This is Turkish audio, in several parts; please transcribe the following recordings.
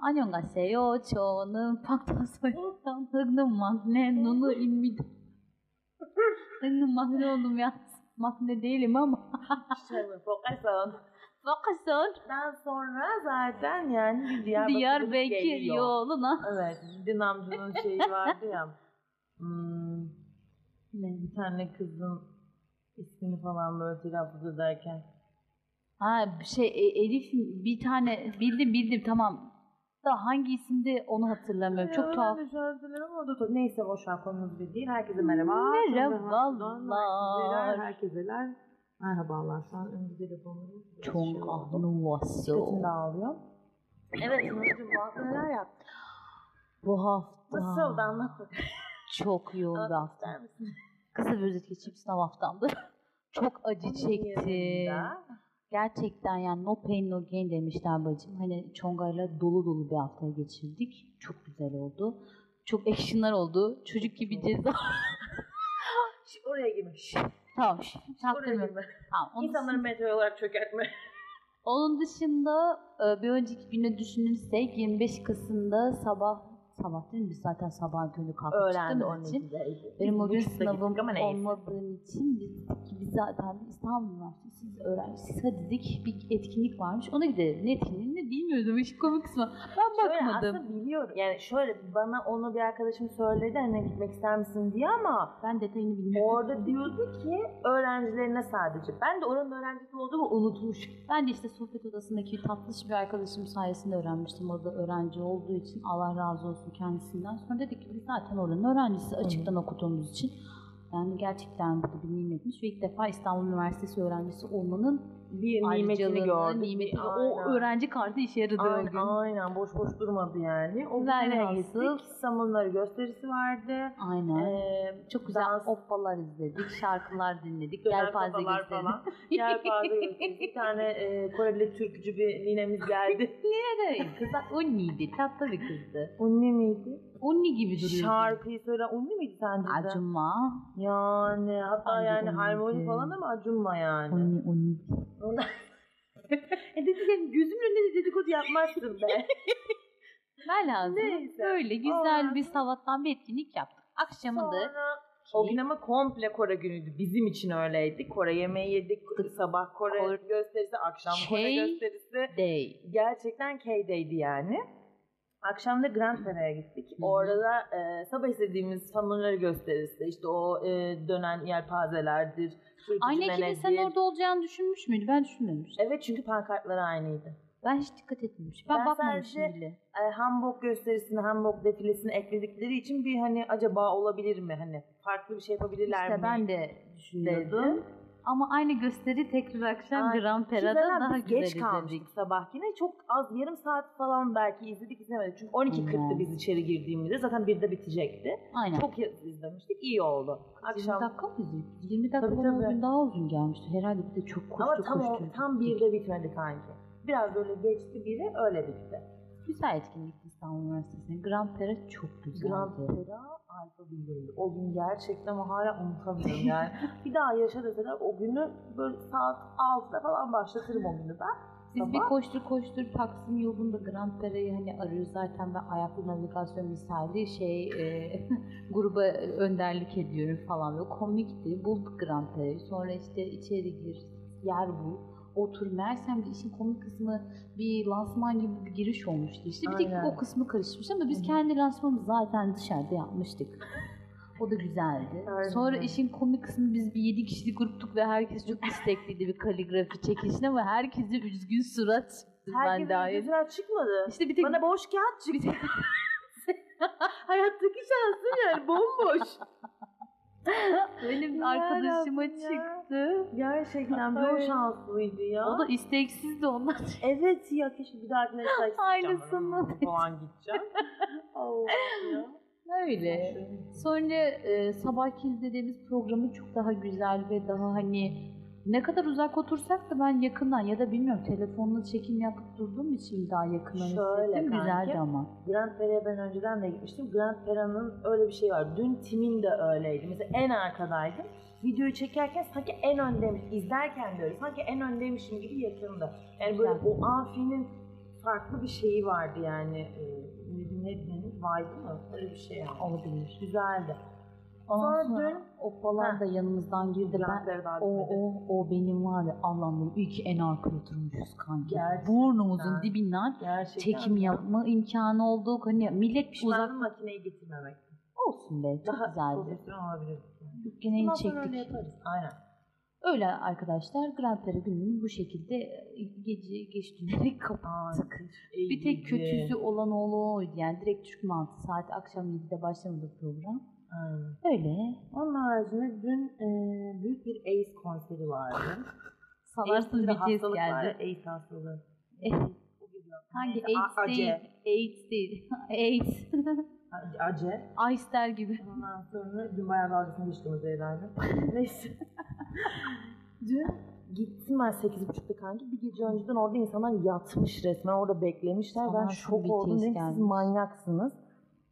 안녕하세요. 저는 박다소였던 흑는 막내 누누입니다. 흑는 막내 olmayan makne değilim ama. Şöyle Pokason. Bakasın Daha sonra zaten yani bir Diyarbakır Diyarbakır geliyor. yoluna. Evet. Dinamcının şeyi vardı ya. Hmm, ne, bir tane kızın ismini falan böyle telaffuz ederken. Ha şey e, Elif bir tane bildim bildim tamam. da hangi isimde onu hatırlamıyorum. Çok Ya, tuhaf. Ben de ama da- Neyse boş ver konumuz bir değil. Herkese merhaba. Merhabalar. Herkeseler. Merhabalar. Şu an önümüzde telefonlarım. Çok anlıvası. Dikkatim dağılıyor. Evet Nurcuğum bu hafta neler yaptın? Bu hafta Nasıl oldu anlat bakalım. çok yoğun bir hafta. Kısa bir özet geçeyim sınav haftamdı. çok acı çektim. Gerçekten yani no pain no gain demişler bacım. Hani Çonga'yla dolu dolu bir haftayı geçirdik. Çok güzel oldu. Çok actionlar oldu. Çocuk gibi ceza. Şş, Oraya girme. Şş, tamam. şş, Oraya girme. Tamam. Onun, İnsanları dışında, meteor olarak çökertme. onun dışında e, bir önceki güne düşünürsek 25 Kasım'da sabah sabah değil mi? Biz zaten sabah körü kalkıp Öğlendi çıktığımız için. 12'deydi. Benim o gün sınavım olmadığım için biz biz zaten İstanbul Üniversitesi'yiz öğrencisiz. Hadi dedik bir etkinlik varmış ona gidelim. Ne etkinliğini bilmiyordum işin komik kısmı. Ben Şöyle bakmadım. aslında biliyorum. Yani şöyle bana onu bir arkadaşım söyledi hani gitmek ister misin diye ama Ben detayını bilmiyorum. orada diyordu ki öğrencilerine sadece. Ben de oranın öğrencisi olduğumu unutmuşum. Ben de işte sohbet odasındaki tatlış bir arkadaşım sayesinde öğrenmiştim. Orada öğrenci olduğu için Allah razı olsun kendisinden. Sonra dedik ki biz zaten oranın öğrencisi açıktan okuduğumuz için. Yani gerçekten bu da bir nimetmiş ve ilk defa İstanbul Üniversitesi öğrencisi olmanın Bir nimetini gördüm. nimetini, o öğrenci kartı işe yaradı o Aynen, gün. aynen boş boş durmadı yani. O Velhasıl- gittik? Samunları gösterisi vardı. Aynen. Ee, Çok güzel dans- oppalar izledik, şarkılar dinledik, yelpaze gösterdik. Yelpaze gösterisi. Bir tane e, Koreli türkücü bir ninemiz geldi. Nereye? Kızlar Unni'ydi, tatlı bir kızdı. Unni miydi? Unni gibi duruyordu. Şarkıyı söyleyen Unni miydi sence de? Acuma. Yani hatta Bence yani harmoni falan ama acunma yani. Unni, Unni. E dedikodu, gözümün önünde de dedikodu yapmazsın be. Velhasıl Neyse. böyle güzel Aa. bir sabahtan bir etkinlik yaptık. Akşamında Sonra o gün ama komple Kore günüydü. Bizim için öyleydi. Kore yemeği yedik. Sabah Kore Kore- gösterisi, akşam Kore Şey- gösterisi. day. Gerçekten K'deydi yani. Akşam da Grand Pere'ye gittik. Hı hı. Orada da e, sabah izlediğimiz hamurları gösterisi. İşte o e, dönen yelpazelerdir. Aynı ekibin sen orada olacağını düşünmüş müydü? Ben düşünmemiştim. Evet çünkü pankartları aynıydı. Ben hiç dikkat etmemişim. Ben, Ben bakmamışım sadece- bile. E, Hamburg gösterisini, Hamburg defilesini ekledikleri için bir hani acaba olabilir mi? Hani farklı bir şey yapabilirler İşte mi? ben de düşünüyordum. dedim. Ama aynı gösteri tekrar akşam Ay, Grand Pera'da daha güzel geç izledik. kalmıştık sabah yine. Çok az yarım saat falan belki izledik izlemedik. Çünkü 12.40'da Hmm. biz içeri girdiğimizde zaten 1'de bitecekti. Aynen. Çok izlemiştik. iyi oldu. 20 Akşam dakika mı izledik? 20 dakika Tabii, o tabii. gün daha uzun gelmişti. Herhalde bir de çok koştu ama tam, o, koştu. tam 1'de bitmedi kanki. Biraz böyle geçti biri öyle bitti. Güzel etkinlik İstanbul Üniversitesi'nin. Grand Pera çok güzeldi. Grand Pera Alfa Bildirdi. O gün gerçekten hala unutamıyorum yani. bir daha yaşa deseler o günü böyle saat 6'da falan başlatırım o günü ben. Biz Sabah. bir koştur koştur Taksim yolunda Grand Pera'yı hani arıyoruz zaten ben ayaklı navigasyon misali şey e, gruba önderlik ediyorum falan ve komikti. Bulduk Grand Pera'yı. Sonra işte içeri gir, yer bul, otur. Meğersem de işin komik kısmı bir lansman gibi bir giriş olmuştu işte. Bir tek o kısmı karışmış ama biz kendi lansmanımızı zaten dışarıda yapmıştık. O da güzeldi. Aynen. Sonra işin komik kısmı biz bir 7 kişilik gruptuk ve herkes çok istekliydi bir kaligrafi çekişine ama herkese üzgün surat ben Herkesin dahil. güzel çıkmadı. İşte bir tek Bana boş kağıt çıktı. Hayattaki şansım yani bomboş. benim arkadaşıma ya. çıktı. Gerçekten bir o şanslıydı ya. O da isteksizdi ondan. Evet ya keşke bir dahakine sayısı Aynısını. falan gideceğim. Allah'ım ya. Öyle. Sonra e, sabahki izlediğimiz programı çok daha güzel ve daha hani ne kadar uzak otursak da ben yakından ya da bilmiyorum telefonla çekim yapıp durduğum için daha yakından Şöyle hissettim. kanki. Güzeldi ama. Grand Pera'ya ben önceden de gitmiştim. Grand Pera'nın öyle bir şeyi var. Dün Tim'in de öyleydi. Mesela en arkadaydım. Videoyu çekerken sanki en öndeymiş. izlerken de öyle. Sanki en öndeymişim gibi yakındı. Yani böyle Güzel. o amfinin farklı bir şeyi vardı yani. E, ne, ne denir? Vibe'ı mı? Öyle bir şey yani. Olabilir. Güzeldi. Ondan Sonra dün- o falan Heh. da yanımızdan girdi. Ben, daha o, o, o benim var ya Allah'ım dedim. İyi ki en arkaya oturmuşuz kanki. Gerçekten. Burnumuzun dibinden Gerçekten. çekim ya. yapma imkanı oldu. Hani millet Pişmanım uzak makineyi getirmemek. olsun be. Çok Daha güzeldi. olabilirdik. Yani. Gene Bundan sonra öyle çektik. yaparız. Aynen. Öyle arkadaşlar Grand Prix gününü bu şekilde e, gece geç günleri kapattık. Bir tek kötüsü olan oğlu oydu. Yani direkt Türk mantığı saat akşam 7'de başlamadı program. Aynen. Öyle. Onun haricinde dün e, büyük bir Ace konseri vardı. Hastalık var ya, geldi. Ace hastalığı. Eh, Hangi AIDS A- değil. Ace. AIDS değil. AIDS. Ace. Der gibi. Ondan sonra dün bayağı dalgasını geçtiğimiz herhalde. Neyse. dün gittim ben 8.30'da kanki. Bir gece önceden orada insanlar yatmış resmen. Orada beklemişler. ben Sanarsın şok oldum. Dedim siz manyaksınız.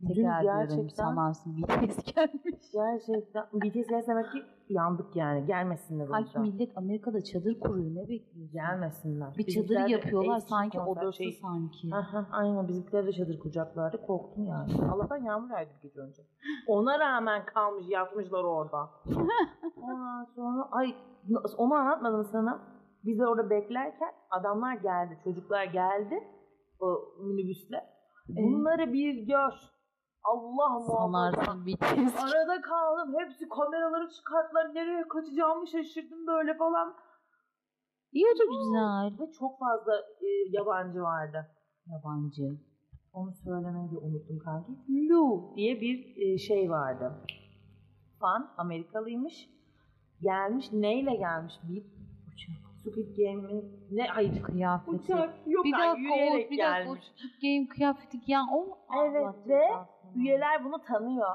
Dün Tekrar diyorum gerçekten sanarsın BTS gelmiş. gerçekten BTS gelse demek ki yandık yani. Gelmesinler o yüzden. millet Amerika'da çadır kuruyor ne bekliyorsun? Gelmesinler. Bir Bizimkiler çadır de yapıyorlar sanki odası şey- sanki. Aha, aynen bizimkiler de çadır kuracaklardı. Korktum yani. Allah'tan yağmur yağdı bir gece önce. Ona rağmen kalmış yatmışlar orada. Ondan sonra ay onu anlatmadım sana. Biz de orada beklerken adamlar geldi. Çocuklar geldi. O minibüsle. Bunları bir gör. Allah muhafaza. Sanarsın. Arada kaldım. Hepsi kameraları çıkarttılar. Nereye kaçacağımı şaşırdım böyle falan. İyi o da güzel. Ve çok fazla e, yabancı vardı. Yabancı. Onu söylemeyi de unuttum kanki. Lou diye bir e, şey vardı. Fan Amerikalıymış. Gelmiş neyle gelmiş? Bir uçak. Squid Game'in ne hayır Kıyafeti. uçak yok Bir ay, dakika o, yürüyerek bir dakika o. Squid Game kıyafeti ya o Evet, Allah ve cezasını. Üyeler bunu tanıyor.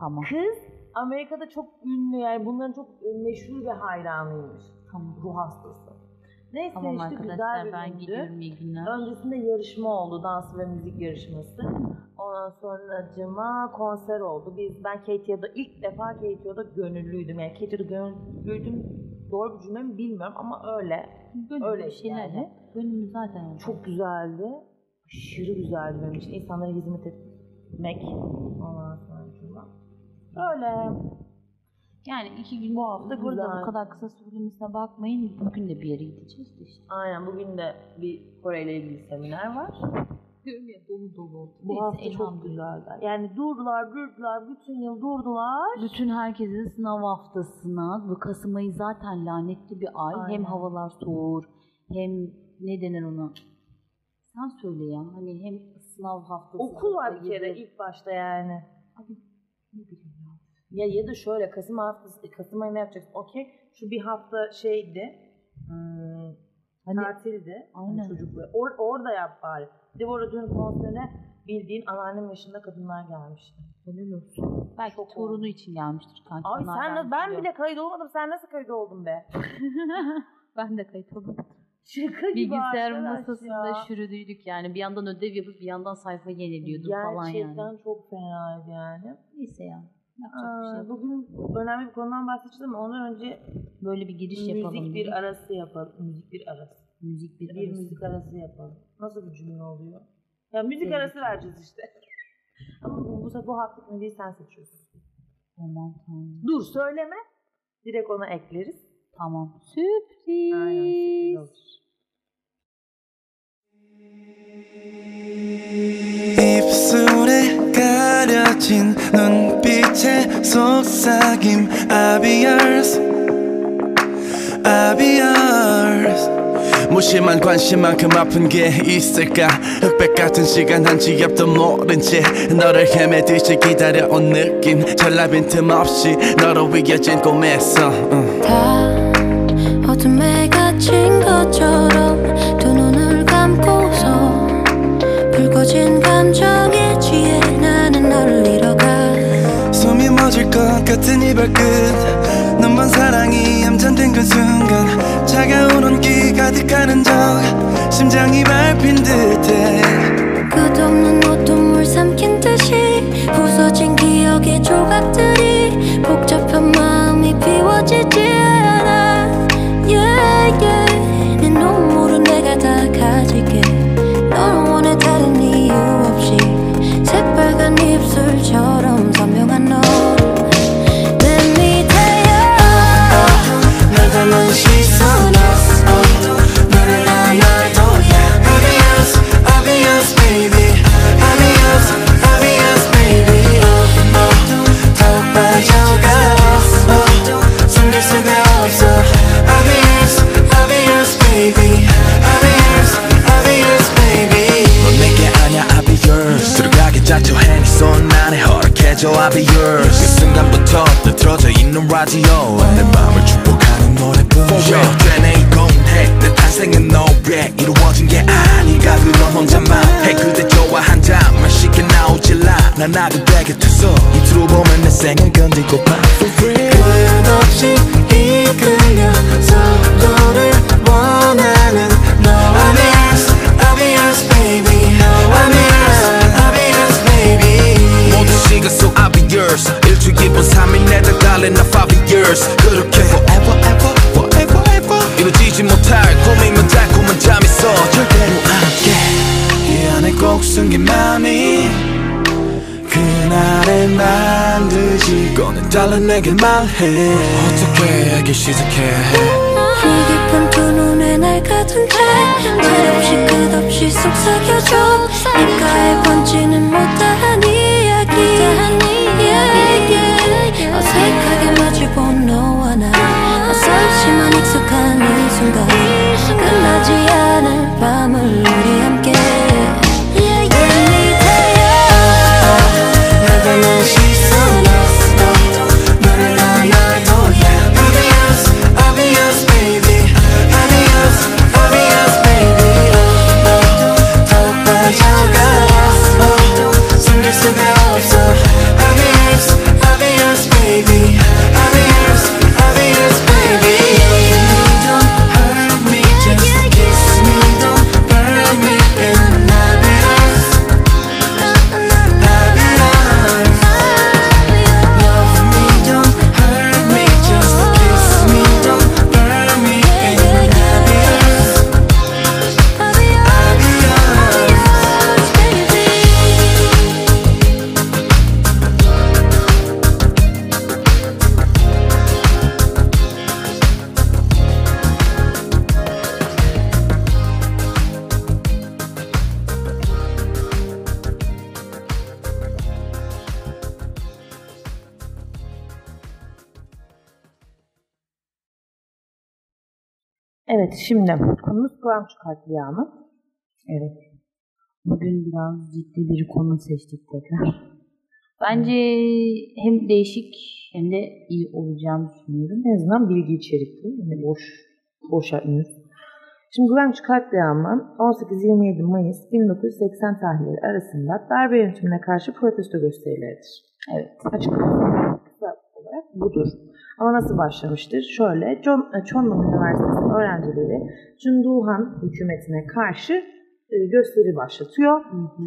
Tamam. Kız Amerika'da çok ünlü yani bunların çok e, meşhur bir hayranıymış. Tamam. Ruh hastası. Neyse Tamam işte arkadaşlar güzel ben gidiyorum iyi günler. Öncesinde yarışma oldu, dans ve müzik yarışması. Ondan sonra cuma konser oldu. Biz ben Katie'de ilk defa Katie'de gönüllüydüm. Yani Katie'de gönüllüydüm doğru bir cümle mi bilmiyorum ama öyle. Gönül öyle şeyler yani. Gönül zaten. Çok güzeldi. Aşırı güzeldi benim için. İnsanlara hizmet etmek. Ondan sonra. Öyle. Yani iki gün Bu hafta burada bu kadar kısa süremesine bakmayın. Bugün de bir yere gideceğiz de işte. Aynen bugün de bir Kore ile ilgili seminer var. Diyorum ya dolu dolu. Bu Neyse, hafta çok güzeldi. Yani durdular, durdular, bütün yıl durdular. Bütün herkesin sınav haftasına, bu Kasım ayı zaten lanetli bir ay. Aynen. Hem havalar soğur, hem ne denir ona? Sen söyle ya. Hani hem sınav haftası. Okul var bir kere ilk başta yani. Abi, ne bileyim ya. Ya ya da şöyle Kasım haftası, Kasım ayında yapacaksın. Okey. Şu bir hafta şeydi. Hmm, Hani tatildi. Hani Aynen. Çocuklar. Or- orada yap bari. Bir de bu arada dün konserine bildiğin anneannem yaşında kadınlar gelmişti. helal olsun. Belki Çok torunu oldu. için gelmiştir kanka. Ay sen ben biliyor. bile kayıt olmadım. Sen nasıl kayıt oldun be? ben de kayıt oldum. Şaka gibi Bilgisayar arkadaş masasında ya. şürüdüydük yani. Bir yandan ödev yapıp bir yandan sayfa yeniliyordum falan Gerçekten yani. çok fenaydı yani. Neyse ya. Yapacak bir şey Aa, yok. bugün önemli bir konudan bahsedeceğim ama ondan önce Böyle bir giriş yapalım. müzik bir dedik. arası yapalım. Müzik bir arası. müzik bir, Bir arası. müzik arası yapalım. Nasıl bir cümle oluyor? Ya müzik Evet. arası vereceğiz işte. Ama bu, bu, bu hafta müziği sen seçiyorsun. Aman tanrım. Dur söyleme. Direkt ona ekleriz. Tamam. Sürpriz. Aynen sürpriz. 입술에 가려진 눈빛의 속삭임 I'll be yours I'll be yours 무심한 관심만큼 아픈 게 있을까 흑백 같은 시간 한치 앞도 모른 채 너를 헤매듯이 기다려온 느낌 전라 빈 틈 없이 너로 위겨진 꿈에서 응. 갇힌 것처럼 두 눈을 감고서 붉어진 감정에 취해 나는 너를 잃어가. 숨이 멎을 것 같은 이 발끝 눈먼 사랑이 얌전된 그 순간 차가운 온기 가득하는 적 심장이 밟힌 듯해. 끝없는 어둠을 삼킨 듯이 부서진 기억의 조각들이 복잡한 마음이 비워지지 가질게. 라디오 내 맘을 축복하는 노래뿐 For real. 되네 이건 해내 탄생은 너에 이루어진 게 아닌가 그런 혼자만 해 그대 좋아 한 잔만씩 나오질 않아 나 그대 곁에서 이틀로 보면 내 생을 건들고파 For real. 끝없이 이끌려 서로를 원하는 너와 I'm yours I'll be yours baby. I'm yours I'll be yours baby. 모든 시간 속 I'll be yours 일주일 기본 3일 내다 갈래 나 5 years 그렇게 forever ever forever ever. 이루어지지 못할 꿈이면 달콤한 잠 있어 절대로 안 깨. 이 안에 꼭 숨긴 맘이 그날의 반드시 꺼낸 달라 내게 말해. 어떻게 알기 시작해? 이 깊은 두 눈에 날 가둔데 말없이 끝없이 속삭여줘 Evet şimdi konumuz Kur'an katliamı. Evet. Bugün biraz ciddi bir konu seçtik tekrar. Bence hem değişik hem de iyi olacağını düşünüyorum. En azından bilgi içerikli. Yani boş, boş henüz. Şimdi Güvenç katliamı 18-27 Mayıs 1980 tarihleri arasında darbe yönetimine karşı protesto gösterileridir. Evet. Açıklaması kısa olarak budur. Ama nasıl başlamıştır? Şöyle, John, Chonlam Üniversitesi öğrencileri Cunduhan hükümetine karşı e, gösteri başlatıyor. Hı hı.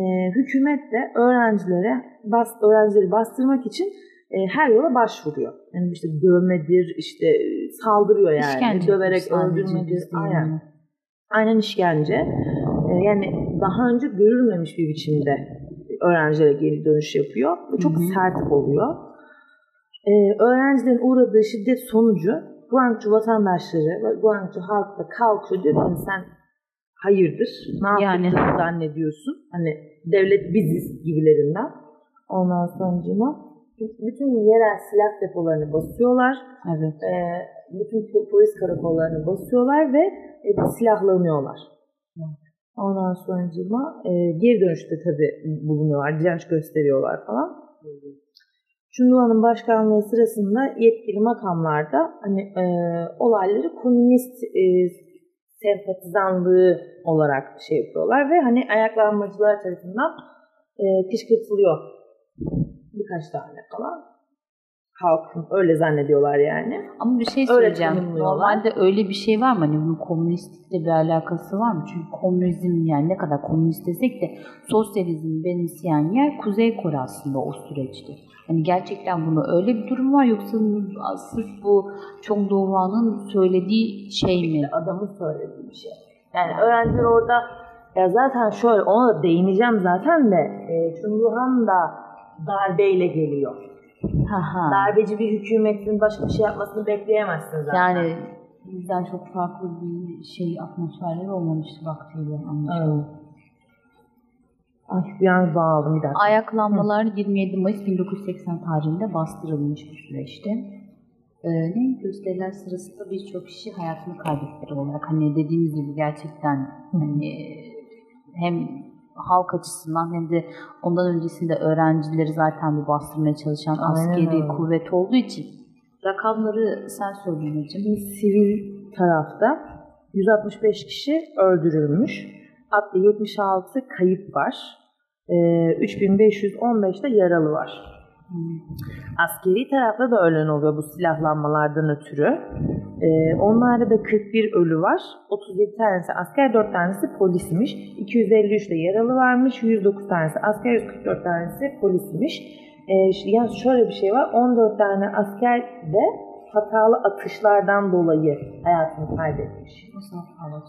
E, hükümet de öğrencilere bas, öğrencileri bastırmak için e, her yola başvuruyor. Yani işte dövmedir, işte e, saldırıyor yani. İşkence Döverek öldürmedir. Aynen. Aynen işkence. E, yani daha önce görülmemiş bir biçimde öğrencilere geri dönüş yapıyor. Ve çok Hı hı. sert oluyor. E, öğrencilerin uğradığı şiddet sonucu Guangzhou vatandaşları ve Guangzhou halkı da kalkıyor diyor ki "Hani sen hayırdır ne Yani. zannediyorsun hani devlet biziz gibilerinden ondan sonra bütün yerel silah depolarını basıyorlar Evet. e, bütün po- polis karakollarını basıyorlar ve e, silahlanıyorlar. Ondan sonra e, geri dönüşte tabii bulunuyorlar, direnç gösteriyorlar falan. Çunlua'nın başkanlığı sırasında yetkili makamlarda hani e, olayları komünist e, sempatizanlığı olarak şey yapıyorlar ve hani ayaklanmacılar tarafından e, kışkırtılıyor birkaç tane falan. Halkın öyle zannediyorlar yani. Ama bir şey Öyle söyleyeceğim. tanımlıyorlar. Normalde öyle bir şey var mı? Hani bunun komünistlikle bir alakası var mı? Çünkü komünizm yani ne kadar komünist desek de sosyalizmi benimseyen yer Kuzey Kore aslında o süreçte. Hani gerçekten bunu öyle bir durum var yoksa sırf bu Çok Doğu'nun söylediği şey mi? adamın söylediği bir şey. Yani öğrenciler orada ya zaten şöyle ona da değineceğim zaten de e, Çunluhan da darbeyle geliyor. Darbeci bir hükümetin başka bir şey yapmasını bekleyemezsin zaten. Yani bizden çok farklı bir şey atmosferleri olmamıştı vaktiyle anlaşılan. Evet. Ay bir an bağladım bir dakika. Ayaklanmalar 27 Mayıs 1980 tarihinde bastırılmış bir süreçte. Ee, ne gösteriler sırasında birçok kişi hayatını kaybettiler olarak. Hani dediğimiz gibi gerçekten hani hem halk açısından hem de ondan öncesinde öğrencileri zaten bir bastırmaya çalışan Aynen askeri kuvvet olduğu için rakamları sen söyle hocam. Şimdi sivil tarafta 165 kişi öldürülmüş. Hatta 76 kayıp var. Ee, 3515 de yaralı var. Askeri tarafta da ölen oluyor bu silahlanmalardan ötürü. Ee, onlarda da 41 ölü var. 37 tanesi asker, 4 tanesi polismiş. 253 de yaralı varmış. 109 tanesi asker, 144 tanesi polismiş. Ee, yani şöyle bir şey var. 14 tane asker de hatalı atışlardan dolayı hayatını kaybetmiş. Nasıl?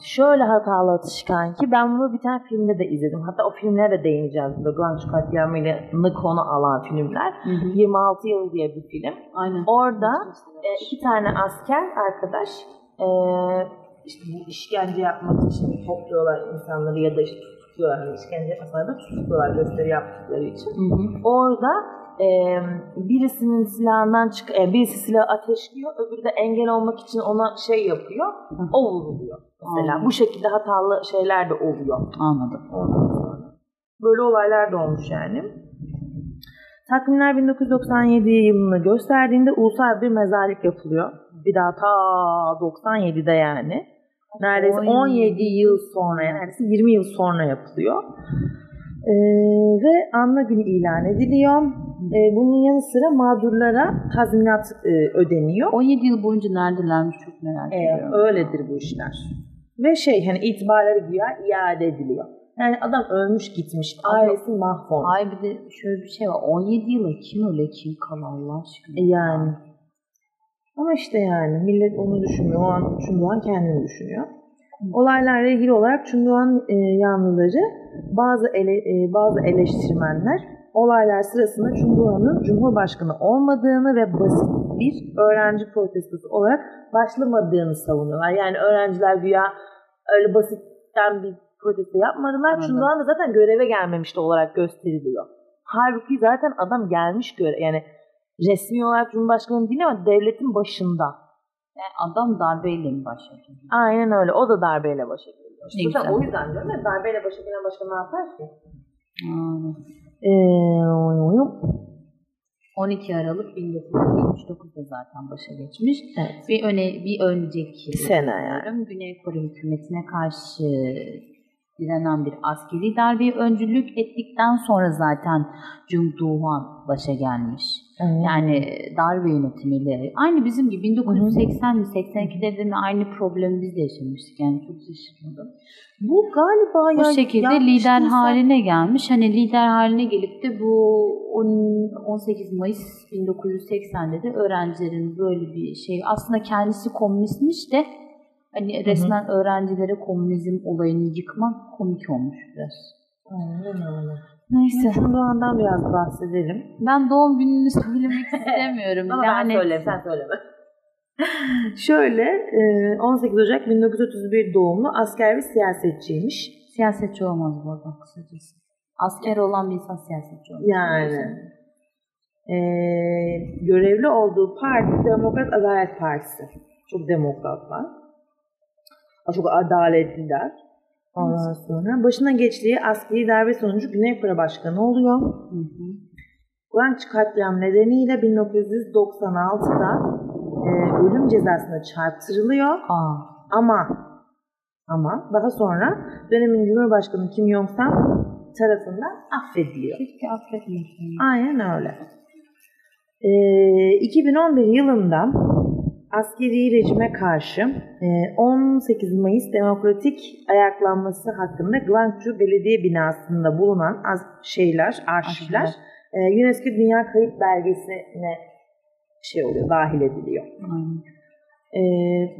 Şöyle hatalı atış kanki. Ben bunu bir tane filmde de izledim. Hatta o filmlere de değineceğiz. burada. Guancho katliamıyla konu alan filmler. 26 yıl diye bir film. Aynen. Orada e, iki tane asker arkadaş e, işte işkence yapmak için topluyorlar insanları ya da işte tutuyorlar. Hani işkence yapmasalar da tutuyorlar gösteri yaptıkları için. Hı hı. Orada e, birisinin silahından çık, e, birisi silahı ateşliyor, öbürü de engel olmak için ona şey yapıyor, o vuruluyor. Mesela Anladım. bu şekilde hatalı şeyler de oluyor. Anladım. Böyle olaylar da olmuş yani. Takvimler 1997 yılını gösterdiğinde ulusal bir mezarlık yapılıyor. Bir daha ta 97'de yani. Neredeyse 17 17 yıl sonra, yani neredeyse 20 yıl sonra yapılıyor. Ee, ve anma günü ilan ediliyor. Ee, bunun yanı sıra mağdurlara tazminat e, ödeniyor. 17 yıl boyunca neredelermiş çok merak Ee, ediyorum. öyledir bu işler. Ve şey hani itibarları güya iade ediliyor. Yani adam ölmüş gitmiş, ailesi mahvolmuş. Ay bir de şöyle bir şey var. 17 yıla kim öyle kim kal Allah aşkına. E Yani. Ama işte yani millet onu düşünmüyor. O an Çunduan kendini düşünüyor. Olaylarla ilgili olarak Çunduan e, yanlıları bazı ele, e, bazı eleştirmenler olaylar sırasında Çunduan'ın Cumhurbaşkanı olmadığını ve basit bir öğrenci protestosu olarak başlamadığını savunuyorlar. Yani öğrenciler güya öyle basitten bir protesto yapmadılar. Çunduan da zaten göreve gelmemişti olarak gösteriliyor. Halbuki zaten adam gelmiş göre yani resmi olarak Cumhurbaşkanı değil ama devletin başında. Yani adam darbeyle mi başladı? Aynen öyle. O da darbeyle başa geliyor. Ne Zaten güzel. o yüzden diyorum ya darbeyle başa gelen başka ne yapar ki? Aynen. Ee, 12 Aralık 1979'da zaten başa geçmiş. evet. Bir öne bir önceki Sene yani. Güney Kore hükümetine karşı direnen bir askeri darbeye öncülük ettikten sonra zaten Jung Do-hwan başa gelmiş. Yani darbe yönetimiyle aynı bizim gibi 1980 mi 82'de de mi aynı problemi biz de yaşamıştık yani çok şaşırmadım. bu galiba Bu ya şekilde yapmıştıysa- lider haline gelmiş. Hani lider haline gelip de bu on- 18 Mayıs 1980'de de öğrencilerin böyle bir şey aslında kendisi komünistmiş de hani resmen öğrencilere komünizm olayını yıkmak komik olmuş biraz. Aynen öyle. Neyse. Çunduan'dan biraz bahsedelim. Ben doğum gününü söylemek istemiyorum. Ama yani, ben söyleyeyim, sen söyleme. Şöyle, e, 18 Ocak 1931 doğumlu asker bir siyasetçiymiş. Siyasetçi olmaz bu arada kısacası. Asker olan bir insan siyasetçi olmaz. Yani. E, görevli olduğu parti Demokrat Adalet Partisi. Çok demokratlar. Çok adaletliler. Ondan sonra başına geçtiği askeri darbe sonucu Güney Kore Başkanı oluyor. Hı hı. Guangzhou katliam nedeniyle 1996'da e, ölüm cezasına çarptırılıyor. Aa, Ama ama daha sonra dönemin Cumhurbaşkanı Kim Jong-sam tarafından affediliyor. keşke affetmesin. Aynen öyle. Ee, 2011 yılında askeri rejime karşı e, 18 Mayıs demokratik ayaklanması hakkında Guangzhou Belediye binasında bulunan az şeyler, arşivler Arşivler. e, UNESCO Dünya Kayıp Belgesi'ne şey oluyor, dahil ediliyor. Aynen. Ee,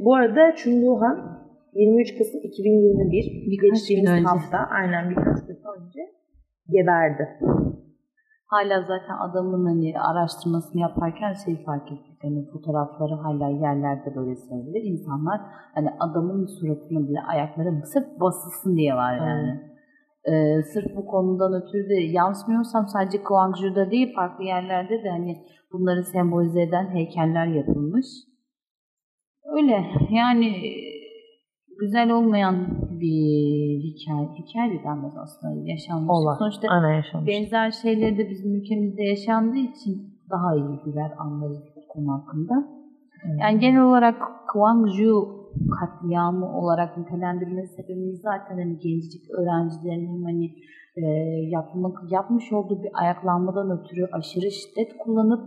bu arada Chunduhan 23 Kasım 2021 Birkaç geçtiğimiz hafta aynen birkaç gün önce geberdi. Hala zaten adamın hani araştırmasını yaparken şey fark ettik. Hani fotoğrafları hala yerlerde böyle serili. İnsanlar hani adamın suratını bile ayakları sırf basılsın diye var yani. Ee, sırf bu konudan ötürü de yansmıyorsam sadece Guangzhou'da değil farklı yerlerde de hani bunları sembolize eden heykeller yapılmış. Öyle yani güzel olmayan bir hikaye, hikaye de denmez aslında yaşanmış. Olay. Sonuçta Aynen yaşamış. benzer şeyleri de bizim ülkemizde yaşandığı için daha iyi birer anlarız bu konu hakkında. Yani genel olarak Gwangju katliamı olarak nitelendirmesi sebebimiz zaten hani gencecik öğrencilerin hani e, yapmak, yapmış olduğu bir ayaklanmadan ötürü aşırı şiddet kullanıp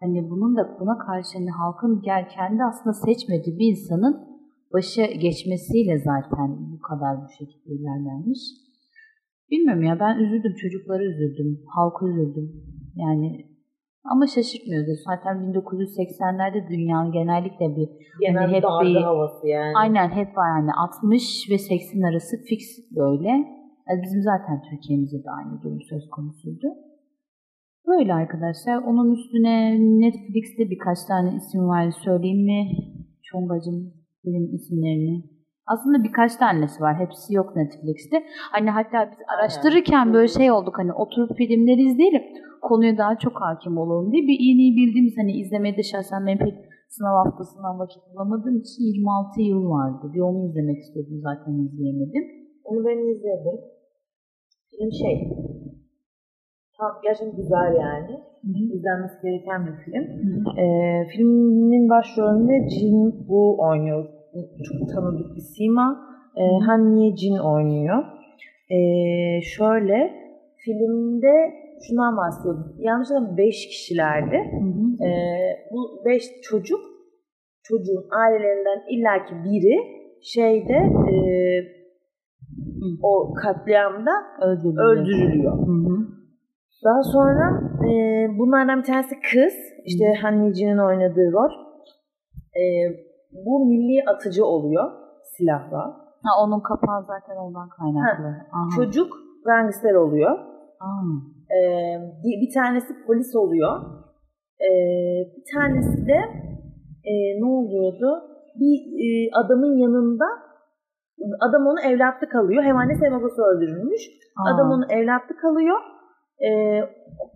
hani bunun da buna karşı hani halkın gel kendi aslında seçmediği bir insanın başa geçmesiyle zaten bu kadar bu şekilde ilerlenmiş. Bilmiyorum ya ben üzüldüm çocukları üzüldüm, halkı üzüldüm. Yani ama şaşırtmıyordu. Zaten 1980'lerde dünyanın genellikle bir Genel Hani hep bir- havası yani. Aynen hep yani 60 ve 80 arası fix böyle. Yani bizim zaten Türkiye'mizde de aynı durum söz konusuydu. Böyle arkadaşlar. Onun üstüne Netflix'te birkaç tane isim var. Söyleyeyim mi? Çombacım film isimlerini. Aslında birkaç tanesi var. Hepsi yok Netflix'te. Hani hatta biz araştırırken böyle şey olduk hani oturup filmleri izleyelim. Konuya daha çok hakim olalım diye bir iyi iyi bildiğimiz hani izlemeye de şahsen ben pek sınav haftasından vakit bulamadığım için 26 yıl vardı. Bir onu izlemek istedim zaten izleyemedim. Onu ben izledim. Film şey. Tam gerçekten güzel yani. İzlenmesi gereken bir film. Ee, filmin başrolünde Jin Woo oynuyor. Çok tanıdık bir sima. Ee, Han Ye Jin oynuyor. Ee, şöyle filmde şundan bahsediyordum. Yanlışlıkla 5 kişilerdi. Hı hı. Ee, bu 5 çocuk çocuğun ailelerinden illaki biri şeyde e, o katliamda Öldürülüyor. öldürülüyor. Hı hı. Daha sonra e, bunlardan bir tanesi kız. İşte Hanneci'nin oynadığı rol. E, bu milli atıcı oluyor silahla. Ha, onun kapağı zaten ondan kaynaklı. Aha. Çocuk gangster oluyor. E, bir, bir tanesi polis oluyor. E, bir tanesi de e, ne oluyordu? Bir e, adamın yanında adam onu evlatlık alıyor. Hem annesi hem babası öldürülmüş. Aa. Adam onu evlatlık alıyor. Ee,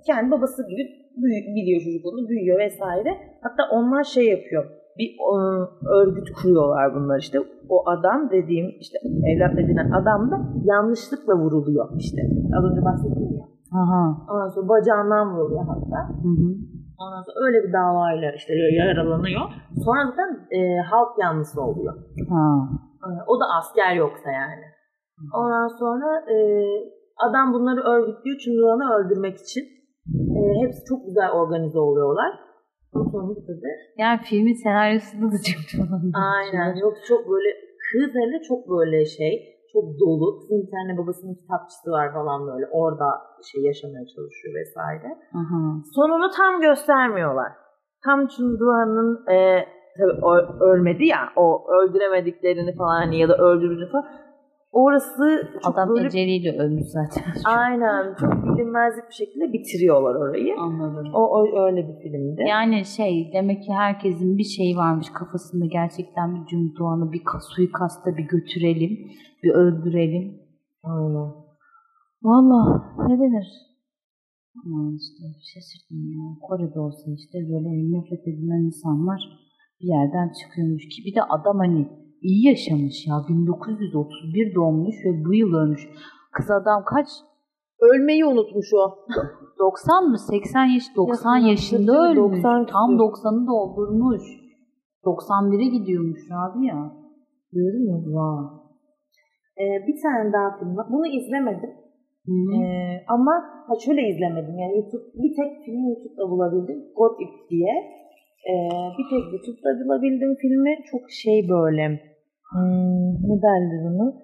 kendi babası gibi büyü, biliyor çocuk onu, büyüyor vesaire. Hatta onlar şey yapıyor. Bir e, örgüt kuruyorlar bunlar işte. O adam dediğim işte evlat edilen adam da yanlışlıkla vuruluyor işte. Az önce bahsettim ya. Aha. Ondan sonra bacağından vuruluyor hatta. Hı hı. Ondan sonra öyle bir davayla işte yaralanıyor. Sonra zaten e, halk yanlısı oluyor. Ha. Ee, O da asker yoksa yani. Ondan sonra e, adam bunları örgütlüyor Çındıran'ı öldürmek için. E, hepsi çok güzel organize oluyorlar. Sonunda tabii. Yani filmin senaryosunda da çok Aynen. Yok çok böyle kız hele çok böyle şey çok dolu. Kızın bir tane babasının kitapçısı var falan böyle. Orada şey yaşamaya çalışıyor vesaire. Aha. Sonunu tam göstermiyorlar. Tam Çındıran'ın e, tabii ölmedi ya o öldüremediklerini falan ya da öldürücü falan. Orası çok Adam böyle eceliyle ölmüş zaten. Aynen. Çok bilinmezlik bir şekilde bitiriyorlar orayı. Anladım. O, o öyle bir filmdi. Yani şey demek ki herkesin bir şeyi varmış kafasında gerçekten bir Cumhurbaşkanı bir ka- suikasta bir götürelim, bir öldürelim. Aynen. Valla ne denir? Aman işte şaşırdım ya. Kore'de olsa işte böyle nefret edilen insanlar bir yerden çıkıyormuş ki. Bir de adam hani iyi yaşamış ya. 1931 doğmuş ve bu yıl ölmüş. Kız adam kaç? Ölmeyi unutmuş o. 90 mı? 80 yaş 90 Yakın, yaşında ölmüş. 90 Tam küsur. 90'ı doldurmuş. 91'e gidiyormuş abi ya. Görüyor musun? Vay. Ee, bir tane daha film var. Bunu izlemedim. Hı -hı. Ee, ama ha şöyle izlemedim. Yani YouTube, bir tek film YouTube'da bulabildim. God It diye. Ee, bir tek YouTube'da bulabildim filmi. Çok şey böyle. Hmm, ne derler onu?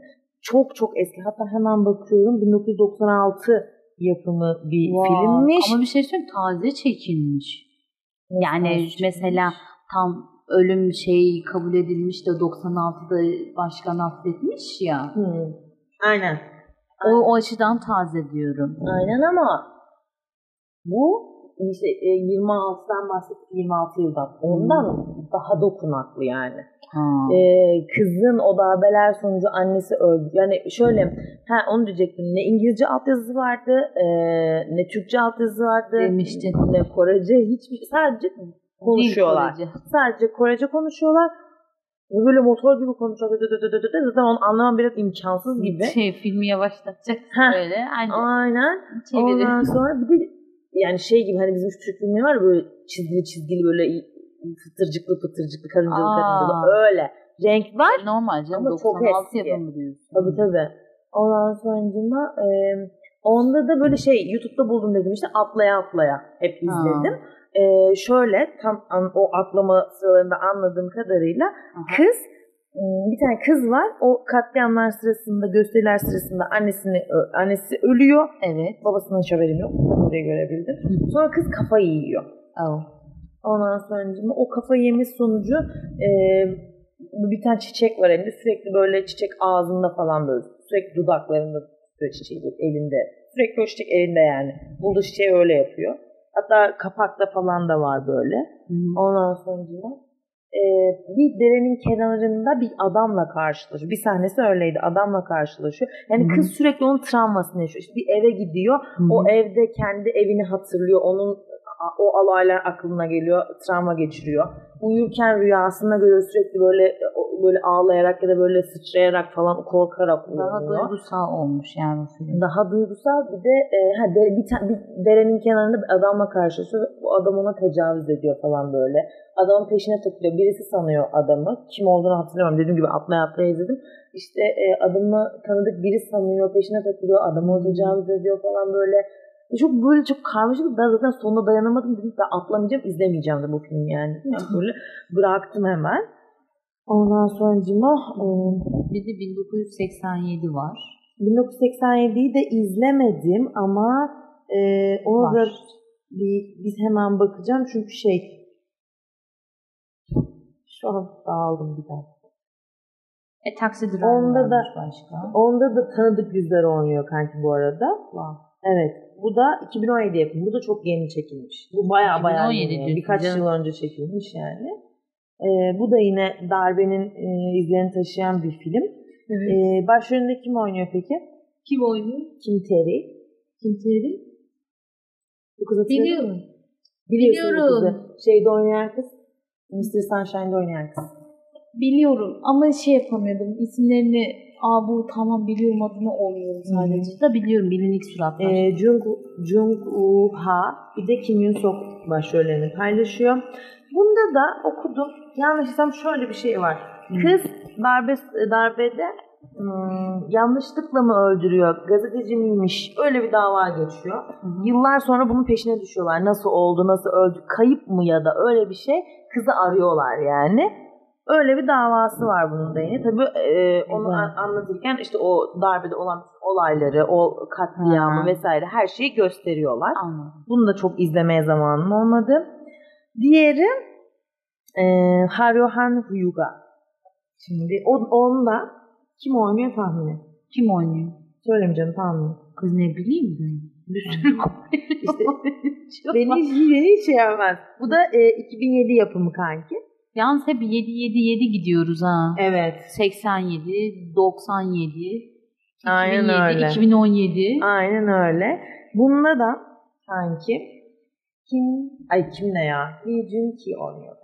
Çok çok eski. Hatta hemen bakıyorum. 1996 yapımı bir Vay. filmmiş. Ama bir şey söyleyeyim taze çekilmiş. Nasıl Yani çekilmiş? mesela tam ölüm şeyi kabul edilmiş de 96'da başkan affetmiş ya. Hmm. Aynen. O, o açıdan taze diyorum. Aynen ama bu işte e, 26'dan bahsettik 26 yıldan. Ondan daha dokunaklı yani. Ee, kızın o darbeler sonucu annesi öldü. Yani şöyle, ha onu diyecektim. Ne İngilizce altyazısı vardı, e, ne Türkçe altyazısı vardı, Demiştin. ne Korece hiçbir sadece konuşuyorlar. Korece. Sadece Korece konuşuyorlar. Ve böyle motor gibi konuşuyor. Zaten onu anlamam biraz imkansız gibi. Şey filmi yavaşlatacak böyle. Aynen. çevirir. Ondan sonra bir de yani şey gibi hani bizim şu Türk filmleri var böyle çizgili çizgili böyle fıtırcıklı fıtırcıklı karıncalı Aa. karıncalı öyle. Renk var. Normal canım. Ama çok 96 eski. yapımı diyorsun. Tabii tabii. Ondan sonra e, onda da böyle şey YouTube'da buldum dedim işte atlaya atlaya hep izledim. E, şöyle tam an- o atlama sıralarında anladığım kadarıyla Aha. kız bir tane kız var. O katliamlar sırasında gösteriler sırasında annesini annesi ölüyor. Evet. Babasının hiç haberim yok. Ben görebildim. Sonra kız kafayı yiyor. Oh. Ondan sonra o kafayı yemesi sonucu e, bir tane çiçek var elinde. Sürekli böyle çiçek ağzında falan böyle. Sürekli dudaklarında tutuyor çiçeği elinde. Sürekli o çiçek elinde yani. Bulduğu çiçeği öyle yapıyor. Hatta kapakta falan da var böyle. Hı hı. Ondan sonra e, bir derenin kenarında bir adamla karşılaşıyor. Bir sahnesi öyleydi. Adamla karşılaşıyor. Yani Hı hı. kız sürekli onun travmasını yaşıyor. İşte bir eve gidiyor. Hı hı. O evde kendi evini hatırlıyor. Onun o olaylar aklına geliyor. Travma geçiriyor. Uyurken rüyasında görüyor sürekli böyle böyle ağlayarak ya da böyle sıçrayarak falan korkarak Daha uyanıyor. duygusal olmuş yani bu film. Daha duygusal bir de e, ha, de, bir, ta- bir derenin kenarında bir adamla karşılaşıyor bu adam ona tecavüz ediyor falan böyle. Adamın peşine takılıyor. Birisi sanıyor adamı. Kim olduğunu hatırlamıyorum. Dediğim gibi atlaya atlaya izledim. İşte e, adamı tanıdık biri sanıyor. Peşine takılıyor. Adamı o tecavüz ediyor falan böyle. E, Çok böyle çok karmaşık. Ben zaten sonuna dayanamadım. Dedim ben atlamayacağım, izlemeyeceğim de bu filmi yani. Yani böyle bıraktım hemen. Ondan sonra e, Bir de 1987 var. 1987'yi de izlemedim ama e, da Var. bir, biz hemen bakacağım çünkü şey şu an dağıldım bir daha. E Driver Onda da- başka. Onda da tanıdık yüzler oynuyor kanki bu arada. Var. Evet. Bu da 2017 yapımı. Bu da çok yeni çekilmiş. Bu baya baya 2017 yeni. Birkaç canım. yıl önce çekilmiş yani. E, bu da yine darbenin e, izlerini taşıyan bir film. Evet. E, başrolünde kim oynuyor peki? Kim oynuyor? Kim Terry. Kim Terry? Bu kız? Biliyorum. Biliyorsun bu Biliyorum. kızı. Şeyde oynayan kız. Mr. Sunshine'da oynayan kız. Biliyorum ama şey yapamıyordum. İsimlerini Aa bu tamam biliyorum adını olmuyorum sadece. Da biliyorum bilinik suratlar. Ee, Jung, Jung Woo Ha bir de Kim Yoon Sok başrollerini paylaşıyor. Bunda da okudum. Yanlışlıkla şöyle bir şey var. Kız darbe, darbede hmm, yanlışlıkla mı öldürüyor? Gazeteci miymiş? Öyle bir dava geçiyor. Hı hı. Yıllar sonra bunun peşine düşüyorlar. Nasıl oldu, nasıl öldü, kayıp mı ya da öyle bir şey. Kızı arıyorlar yani. Öyle bir davası var bunun da yine. Tabii e, onu an- anlatırken işte o darbede olan olayları, o katliamı Ha. vesaire her şeyi gösteriyorlar. Anladım. Bunu da çok izlemeye zamanım olmadı. Diğeri e, Haryohan Hyuga. Şimdi o, onda kim oynuyor tahmin et. Kim oynuyor? Söylemeyeceğim tahmin et. Kız ne bileyim ben. Bir sürü İşte beni, beni hiç şey yapmaz. Bu da e, 2007 yapımı kanki. Yalnız hep 7 7 7 gidiyoruz ha. Evet. 87, 97, Aynen 2007, öyle. 2017. Aynen öyle. Bunda da sanki kim ay kim ne ya? Lee Jun Ki oynuyor.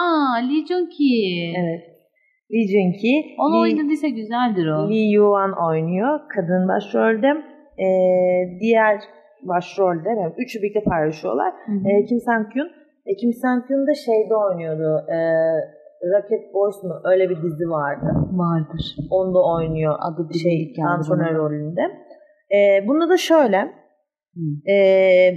Aa, Lee Jun Ki. Evet. Lee Jun Ki. Onu Lee, oynadıysa güzeldir o. Lee Yuan oynuyor. Kadın başrolde. Ee, diğer başrolde. Yani üçü birlikte paylaşıyorlar. Hı hı. Ee, Kim Sang Kyun. E, Kim Sang Kyun da şeyde oynuyordu. E, Rocket Boys mu? Öyle bir dizi vardı. Vardır. Onda oynuyor. Adı Şey, bilindik geldi antrenör rolünde. E, bunda da şöyle. Hı. Ee,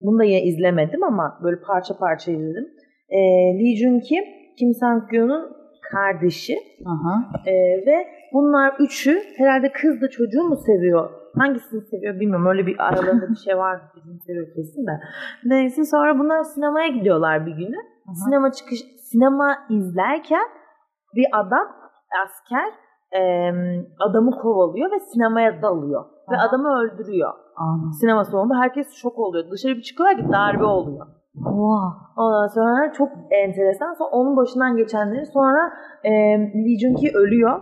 bunu da yine izlemedim ama böyle parça parça izledim. Ee, Lee Jun Ki, Kim Sang Kyun'un kardeşi Aha. Ee, ve bunlar üçü herhalde kız da çocuğu mu seviyor? Hangisini seviyor bilmiyorum. Öyle bir aralarında bir şey var. Bizim kesin de. Neyse sonra bunlar sinemaya gidiyorlar bir günü. Aha. Sinema çıkış sinema izlerken bir adam asker em, adamı kovalıyor ve sinemaya dalıyor. Ve Aha. adamı öldürüyor Anladım. sinema salonunda herkes şok oluyor. Dışarı bir çıkıyorlar ki darbe oluyor. Oha. Ondan sonra çok enteresan. Sonra onun başından geçenleri sonra e, Lee Jun Ki ölüyor.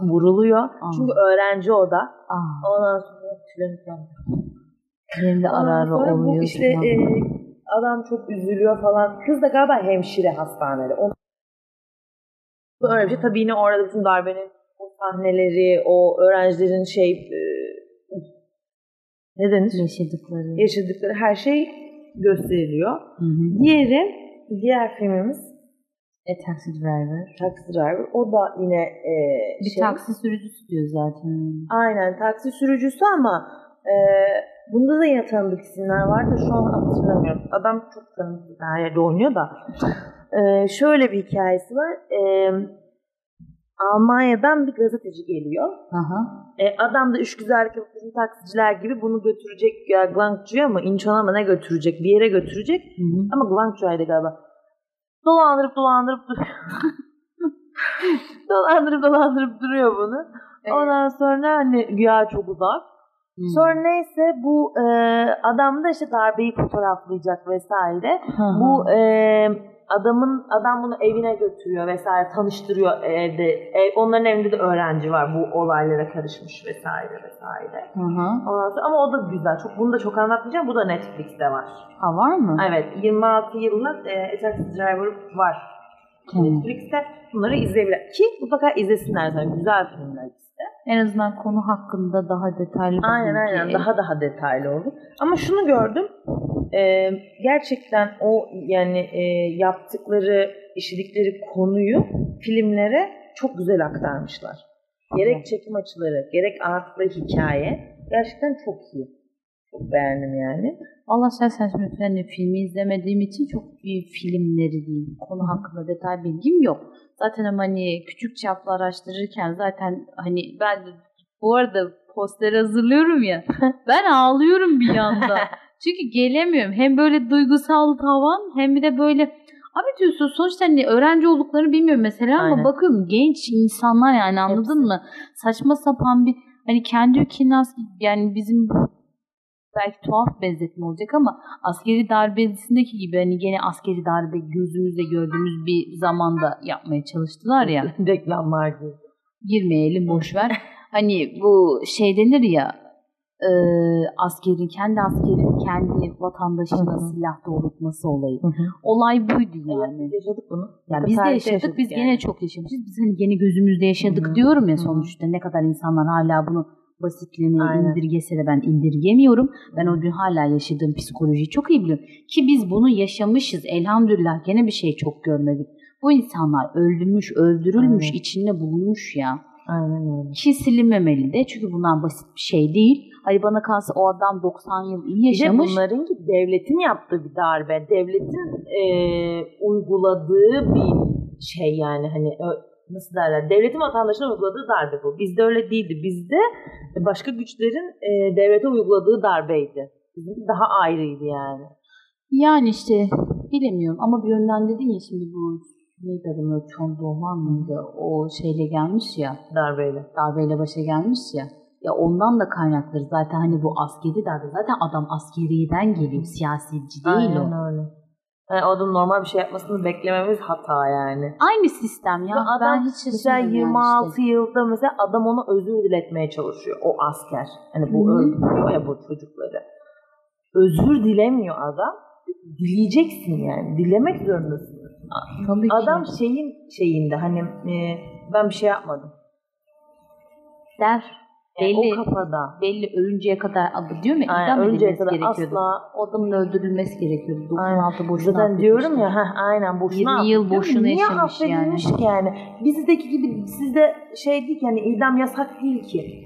Vuruluyor. Aa. Çünkü öğrenci o da. Aa. Ondan sonra tüylerim diken. Benim de ara ara oluyor. bu işte e, adam çok üzülüyor falan. Kız da galiba hemşire hastanede. Onu Öyle bir şey. Tabii yine orada bütün darbenin o sahneleri, o öğrencilerin şey e, ne denir? Yaşadıkları. Yaşadıkları her şey gösteriliyor. Hı hı. Diğeri, diğer filmimiz A Taxi Driver. Taxi Driver. O da yine e, Bir şey, taksi sürücüsü diyor zaten. Aynen taksi sürücüsü ama e, bunda da yine tanıdık isimler var da şu an hatırlamıyorum. Adam çok tanıdık her yerde oynuyor da. E, şöyle bir hikayesi var. E, Almanya'dan bir gazeteci geliyor. Aha. E, adam da üç güzellik yapıp bizim taksiciler gibi bunu götürecek ya Guangzhou'ya mı Incheon'a mı ne götürecek bir yere götürecek. Hı hı. Ama Guangzhou'ydı galiba. Dolandırıp dolandırıp duruyor. dolandırıp dolandırıp duruyor bunu. Ondan sonra hani güya çok uzak. Hı. Sonra neyse bu e, adam da işte darbeyi fotoğraflayacak vesaire. Bu e, adamın adam bunu evine götürüyor vesaire tanıştırıyor evde. Ev, onların evinde de öğrenci var bu olaylara karışmış vesaire vesaire. Hı hı. Ondan sonra, ama o da güzel. Çok bunu da çok anlatmayacağım. Bu da Netflix'te var. Ha var mı? Evet 26 yıllık e, A Taxi Driver var. Tamam. Netflix'te bunları izleyebilir. Ki mutlaka izlesinler zaten. Güzel filmler işte. En azından konu hakkında daha detaylı Aynen aynen daha daha detaylı olur. Ama şunu gördüm. E, gerçekten o yani e, yaptıkları, işledikleri konuyu filmlere çok güzel aktarmışlar. Gerek çekim açıları, gerek anlattıkları hikaye gerçekten çok iyi. Çok beğendim yani. Allah şahsen şimdi hani filmi izlemediğim için çok bir filmleri değil. Konu hakkında detay bilgim yok. Zaten ama hani küçük çaplı araştırırken zaten hani ben bu arada poster hazırlıyorum ya. ben ağlıyorum bir yanda. Çünkü gelemiyorum. Hem böyle duygusal tavan hem bir de böyle Abi diyorsun sonuçta hani öğrenci olduklarını bilmiyorum mesela ama Aynen. bakıyorum genç insanlar yani anladın mı? Saçma sapan bir hani kendi ülkenin yani bizim belki tuhaf benzetme olacak ama askeri darbesindeki gibi hani gene askeri darbe gözümüzle gördüğümüz bir zamanda yapmaya çalıştılar ya. Reklamlar gibi. Girmeyelim boş ver. hani bu şey denir ya e, askerin kendi askerin kendi vatandaşına silah doğrultması olayı. Olay buydu yani. Evet, yaşadık bunu. Ya biz de Tarihte yaşadık, biz yani. gene çok yaşamışız. Biz hani gene gözümüzde yaşadık Hı hı. diyorum ya sonuçta. Ne kadar insanlar hala bunu basitliğine Aynen. indirgese de ben indirgemiyorum. Ben o gün hala yaşadığım psikolojiyi çok iyi biliyorum. Ki biz bunu yaşamışız. Elhamdülillah gene bir şey çok görmedik. Bu insanlar öldürmüş, öldürülmüş, Aynen. içinde bulunmuş ya. Aynen öyle. Ki silinmemeli de. Çünkü bunlar basit bir şey değil. Hani bana kalsa o adam 90 yıl iyi Bir de yaşamış. bunların ki devletin yaptığı bir darbe. Devletin eee, uyguladığı bir şey yani hani nasıl derler? Devletin vatandaşına uyguladığı darbe bu. Bizde öyle değildi. Bizde başka güçlerin eee, devlete uyguladığı darbeydi. Bizimki daha ayrıydı yani. Yani işte bilemiyorum ama bir yönden dedin ya şimdi bu neydi adamı Çon Doğman mıydı? O şeyle gelmiş ya Darbeyle. darbeyle başa gelmiş ya. Ya ondan da kaynakları zaten hani bu askeri darbe zaten adam askeriyeden geliyor siyasici değil Aynen o. öyle. Yani adam normal bir şey yapmasını beklememiz hata yani. Aynı sistem ya. Ve adam ben hiç Mesela şaşırmadım yani 26 işte. yılda mesela adam ona özür diletmeye çalışıyor. O asker. Hani bu öldürüyor ya bu çocukları. Özür dilemiyor adam. Dileyeceksin yani. Dilemek zorundasın. Tabii ki. Adam şeyin şeyinde hani e, ben bir şey yapmadım. der. Yani Belli, o kafada. belli ölünceye kadar adı diyor mu? Aynen, İdam ölünceye edilmesi kadar gerekiyordu. asla O adamın öldürülmesi gerekiyordu. Aynen. 96 boşuna Zaten diyorum ya heh, aynen boşuna 20 yıl boşuna Niye yaşamış yani. affedilmiş ki yani? Bizdeki gibi sizde şey değil ki hani idam yasak değil ki.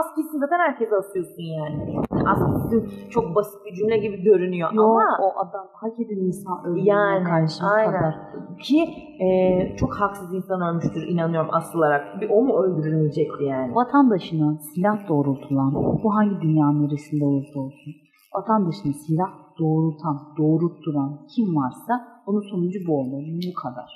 As gitsin zaten herkes asıyorsun yani. As gitsin çok basit bir cümle gibi görünüyor Yok ama o adam hak eden insan öldürmeye yani karşı aynen. kadar. Ki e, çok haksız insan ölmüştür inanıyorum asılarak. Bir o mu öldürülmeyecekti yani? Vatandaşına silah doğrultulan, bu hangi dünya neresinde olursa olsun, vatandaşına silah doğrultan, doğrultturan kim varsa onun sonucu bu olmalı. Bu kadar.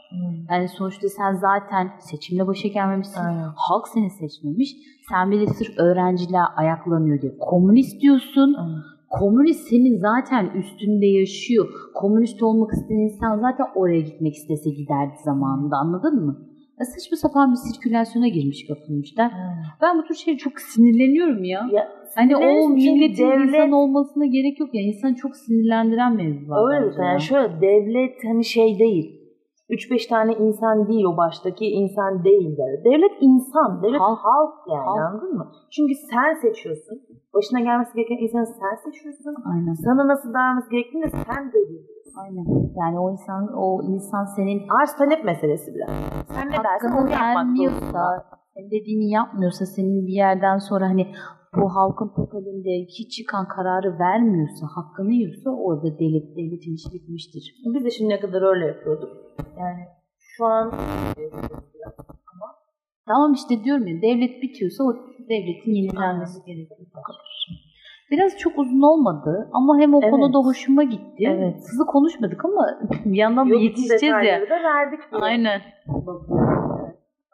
Yani sonuçta sen zaten seçimle başa gelmemişsin. Aynen. Halk seni seçmemiş. Sen bir de sırf öğrenciler ayaklanıyor diye komünist diyorsun. Aynen. Komünist senin zaten üstünde yaşıyor. Komünist olmak isteyen insan zaten oraya gitmek istese giderdi zamanında anladın mı? Ya saçma sapan bir sirkülasyona girmiş kapılmışlar. Ben bu tür şeye çok sinirleniyorum ya. Ya, Hani o milletin devlet- insan olmasına gerek yok ya. İnsan çok sinirlendiren mevzular. Öyle bence yani şöyle devlet hani şey değil. 3-5 tane insan değil o baştaki insan değil devlet. Devlet insan, devlet halk, Halk. yani Halk. anladın mı? Çünkü sen seçiyorsun. Başına gelmesi gereken insanı sen seçiyorsun. Aynen. Sana nasıl davranması gerektiğini de sen belirliyorsun. Aynen. Yani o insan o insan senin Arz talep meselesi biraz. Sen ne dersen onu yapmak zorunda. senin dediğini yapmıyorsa, senin bir yerden sonra hani bu halkın totalinde hiç çıkan kararı vermiyorsa, hakkını yiyorsa orada devlet, devletin işi bitmiştir. Biz de şimdiye kadar öyle yapıyorduk. Yani şu an Tamam işte diyorum ya devlet bitiyorsa o devletin yenilenmesi gerekiyor. Biraz çok uzun olmadı ama hem o Evet. konuda hoşuma gitti. Evet. Hızlı konuşmadık ama bir yandan da yetişeceğiz ya. da verdik. diye. Aynen.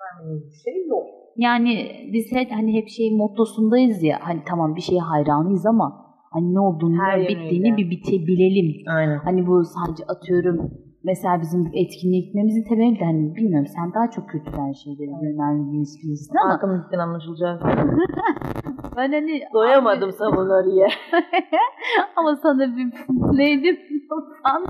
Vermediğimiz bir şey yok. Yani biz hep, hani hep şey mottosundayız ya. Hani tamam bir şeye hayranıyız ama hani ne olduğunu, Her yönüyle. bittiğini bir bitebilelim. Aynen. Hani bu sadece atıyorum mesela bizim etkinliğe gitmemizin temeli de hani bilmiyorum sen daha çok kültürel şeylere yöneldiğiniz birisin ama Arkamızdan anlaşılacak. ben hani Doyamadım savunarıya. ama sana bir neydi? Pan,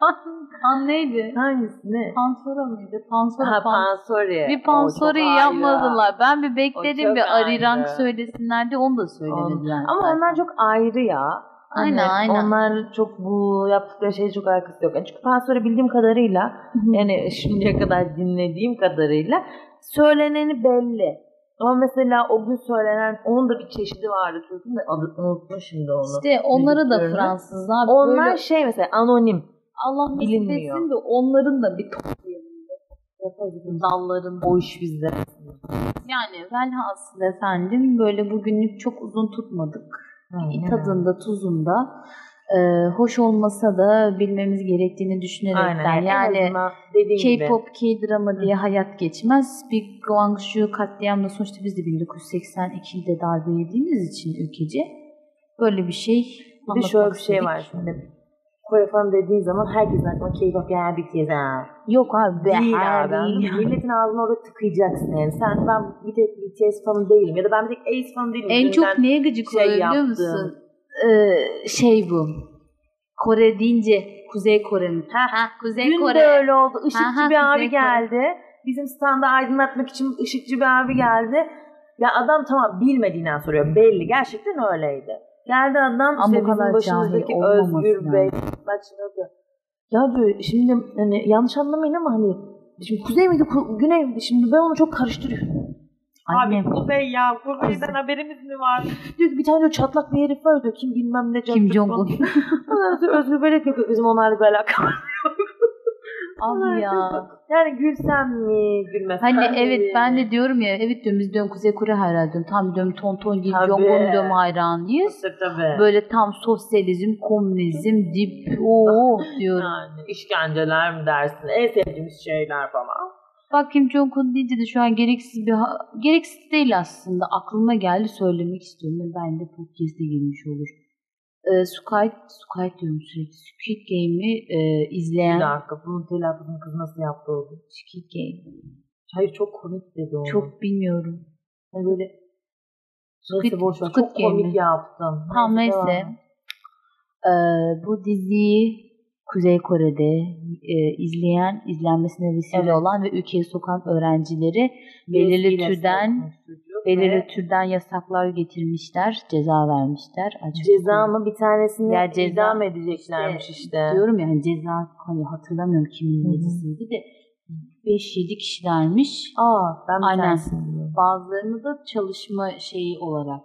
pan, pan neydi? Hangisi ne? Pansora mıydı? Pansora, Ha pan, pansori. bir pansori yapmadılar. Ben bir bekledim bir Arirank ayrı. söylesinler diye onu da söylemediler. Ama onlar çok ayrı ya. Aynen, Hani aynen. Onlar çok bu yaptıkları şey çok alakası yok. Yani çünkü pansori bildiğim kadarıyla yani şimdiye kadar dinlediğim kadarıyla söyleneni belli. Ama mesela o gün söylenen onun da bir çeşidi vardı Türk'ün de adını unuttum şimdi onu. İşte onlara da. Fransızlar Onlar böyle şey mesela anonim. Allah bilinmiyor. de onların da bir. Dalların O iş bizde. Yani velhasıl efendim böyle bugünlük çok uzun tutmadık. Tadında tuzunda e, hoş olmasa da bilmemiz gerektiğini düşünerekten Aynen. Yani. K-pop, K-drama diye hayat geçmez. Bir Guangzhou katliamda sonuçta biz de 1982'de darbe yediğimiz için ülkece böyle bir şey Bir şöyle bir şey var şimdi. Kore falan dediğin zaman herkesin aklına K-pop yani BTS ha. Yok abi Değil abi. değil. Milletin ağzına orada tıkayacaksın yani. Sen ben bir tek BTS fanı değilim ya da ben bir tek Ace fanı değilim. En çok neye gıcık şey oluyor biliyor musun? Ee, şey bu. Kore deyince Kuzey Kore'nin. Ha, Kuzey Dün Kore. de öyle oldu. Işıkçı Aha, bir Kuzey abi Kore. geldi. Bizim standa aydınlatmak için ışıkçı bir abi geldi. Ya adam tamam bilmediğinden soruyor. Belli. Gerçekten öyleydi. Geldi adam Ama işte bu kadar başımızdaki Özgür. Bey. Bak şimdi. Ya diyor şimdi hani yanlış anlamayın ama hani şimdi kuzey miydi ku- güney miydi şimdi ben onu çok karıştırıyorum. Annem. kuzey ya kuzeyden haberimiz mi var? Diyor ki bir tane diyor çatlak bir herif var diyor kim bilmem ne. Kim Jong-un. Özgür Bey diyor ki bizim onlarla bir alakam Abi ya. Yani gülsem mi, gülmesem Hani mi? evet ben de diyorum ya evet diyorum biz diyorum Kuzey Kore hayran diyorum. Tam diyorum Tonton Tabii. Jong-un diyorum hayranıyız. Tabii. Böyle tam sosyalizm, komünizm, dip, ooo diyorum. Yani işkenceler mi dersin? En sevdiğimiz şeyler falan. Bak Kim Jong-un deyince de şu an gereksiz bir gereksiz değil aslında. Aklıma geldi söylemek istiyorum. Ben de podcast'e girmiş olur. Ee, Squid, Squid diyorum sürekli. Squid Game'i e, izleyen Bir dakika bunun telaffuzunu kız nasıl yaptı oldu? Squid Game. Hayır çok komik dedi onu. Çok bilmiyorum. Hani böyle Squid- Neyse boş ver. Squid Çok Game komik mi? yaptın. Tamam devam. neyse. Ee, bu diziyi Kuzey Kore'de e, izleyen, izlenmesine vesile Evet. olan ve ülkeye sokan öğrencileri belirli türden belirli ve türden yasaklar getirmişler, ceza vermişler. Açık Ceza mı bir tanesini Ya ceza- idam edeceklermiş işte. Diyorum ya hani ceza hani hatırlamıyorum kimin yazısıydı de 5-7 kişilermiş. Aa ben bir Aynen. tanesini. Bazılarını da çalışma şeyi olarak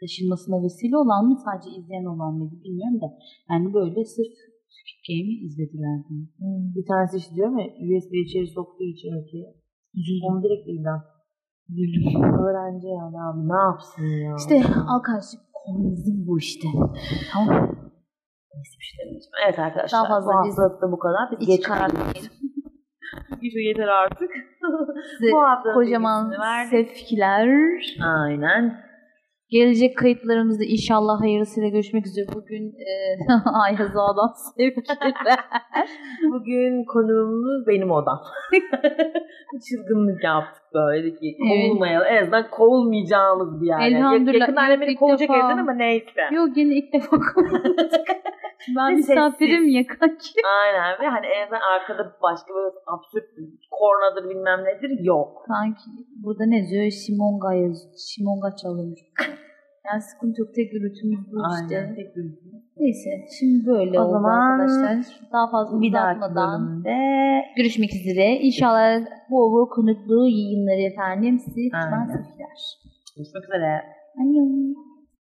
taşınmasına vesile olan mı sadece izleyen olan mıydı bilmiyorum da yani böyle sırf Squid Game'i izlediler diye. Hmm, Bir tanesi işte diyorum ya USB içeri soktuğu için ülkeye. Onu direkt idam. Öğrenci yani abi ne yapsın ya? İşte arkadaşlar komünizm bu işte. Tamam? Neyse bir şey demeyeceğim. Evet arkadaşlar Daha fazla bu haftalık da bu kadar. Biz geç. Şu yeter artık. Size Bu hafta kocaman sevgiler. Aynen. Gelecek kayıtlarımızda inşallah hayırlısıyla görüşmek üzere. Bugün e, Ayaz Ağa'dan sevgiler. Bugün konuğumuz benim odam. Çılgınlık yaptık. Böyle ki Evet. kovulmayalım. En azından kovulmayacağımız bir yer. Elhamdülillah. Yakın annem beni kovacak defa. evden ama neyse. Yok yine ilk defa konuştuk. ben misafirim ya kanki. Aynen ve hani en azından arkada başka böyle absürt kornadır bilmem nedir yok. Kanki burada ne yazıyor? Şimonga yazıyor. Şimonga çalıyormuş. Yani sıkıntı yok. Tek gürültümüz bu işte. Tek gürültü. Neyse şimdi böyle O oldu zaman arkadaşlar. Daha fazla Bir uzatmadan bölümde görüşmek üzere. İnşallah bol bol konuklu yayınları efendim sizi Aynen. tutmaz seviler. görüşmek üzere. Annyeong.